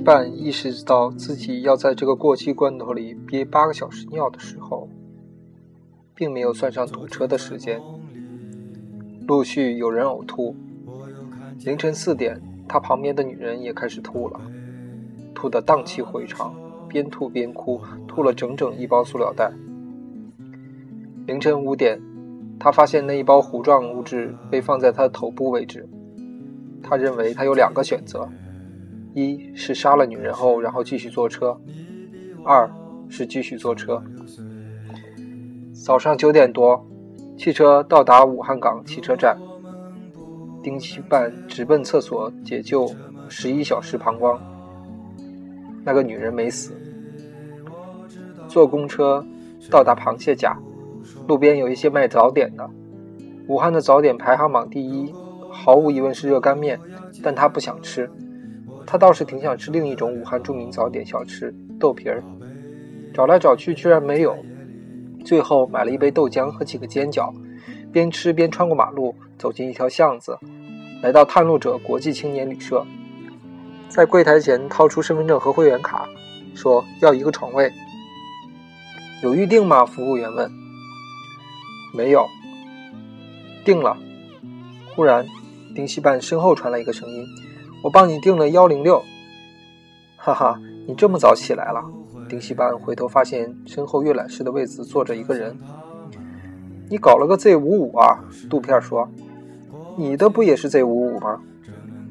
半意识到自己要在这个过期罐头里憋八个小时尿的时候，并没有算上堵车的时间。陆续有人呕吐。凌晨四点，他旁边的女人也开始吐了，吐得荡气回肠，边吐边哭，吐了整整一包塑料袋。凌晨五点，他发现那一包糊状物质被放在他的头部位置。他认为他有两个选择：一是杀了女人后，然后继续坐车；二是继续坐车。早上九点多，汽车到达武汉港汽车站。丁七半直奔厕所解救，十一小时膀胱。那个女人没死。坐公车到达螃蟹甲，路边有一些卖早点的。武汉的早点排行榜第一，毫无疑问是热干面，但他不想吃。他倒是挺想吃另一种武汉著名早点小吃豆皮儿，找来找去居然没有。最后买了一杯豆浆和几个煎饺，边吃边穿过马路，走进一条巷子。来到探路者国际青年旅社，在柜台前掏出身份证和会员卡，说要一个床位。有预定吗？服务员问。没有。定了。忽然，丁西半身后传来一个声音：“我帮你订了幺零六。”哈哈，你这么早起来了？丁西班回头发现身后阅览室的位子坐着一个人。你搞了个 Z 五五啊？杜片说。你的不也是 Z 五五吗？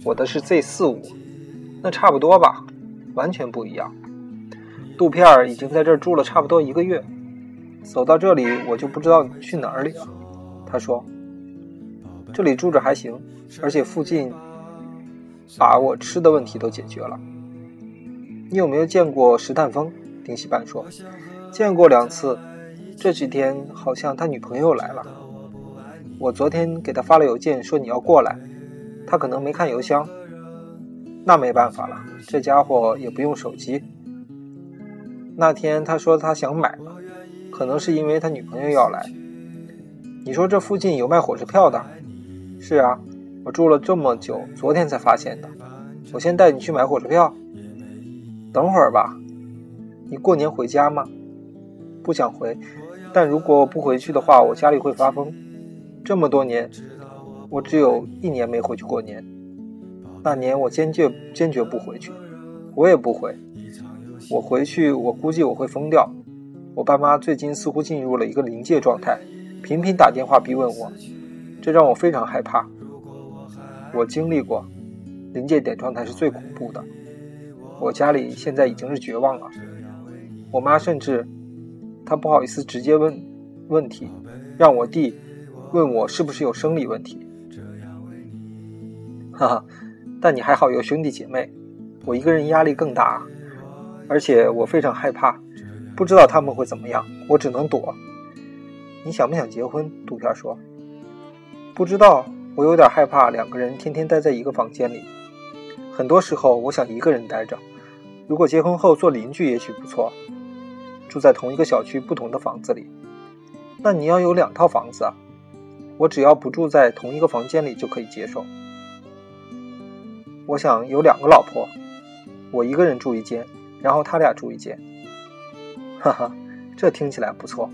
我的是 Z 四五，那差不多吧，完全不一样。杜片已经在这儿住了差不多一个月，走到这里我就不知道你去哪里了。他说：“这里住着还行，而且附近把我吃的问题都解决了。”你有没有见过石探峰？丁喜半说：“见过两次，这几天好像他女朋友来了。”我昨天给他发了邮件，说你要过来，他可能没看邮箱。那没办法了，这家伙也不用手机。那天他说他想买了，可能是因为他女朋友要来。你说这附近有卖火车票的？是啊，我住了这么久，昨天才发现的。我先带你去买火车票。等会儿吧。你过年回家吗？不想回，但如果我不回去的话，我家里会发疯。这么多年，我只有一年没回去过年。那年我坚决坚决不回去，我也不回。我回去，我估计我会疯掉。我爸妈最近似乎进入了一个临界状态，频频打电话逼问我，这让我非常害怕。我经历过，临界点状态是最恐怖的。我家里现在已经是绝望了。我妈甚至，她不好意思直接问问题，让我弟。问我是不是有生理问题？哈哈，但你还好有兄弟姐妹，我一个人压力更大，而且我非常害怕，不知道他们会怎么样，我只能躲。你想不想结婚？杜片说。不知道，我有点害怕两个人天天待在一个房间里。很多时候我想一个人待着。如果结婚后做邻居也许不错，住在同一个小区不同的房子里。那你要有两套房子啊。我只要不住在同一个房间里就可以接受。我想有两个老婆，我一个人住一间，然后他俩住一间。哈哈，这听起来不错，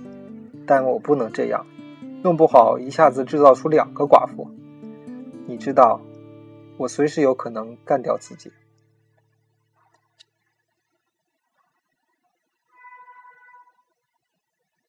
但我不能这样，弄不好一下子制造出两个寡妇。你知道，我随时有可能干掉自己。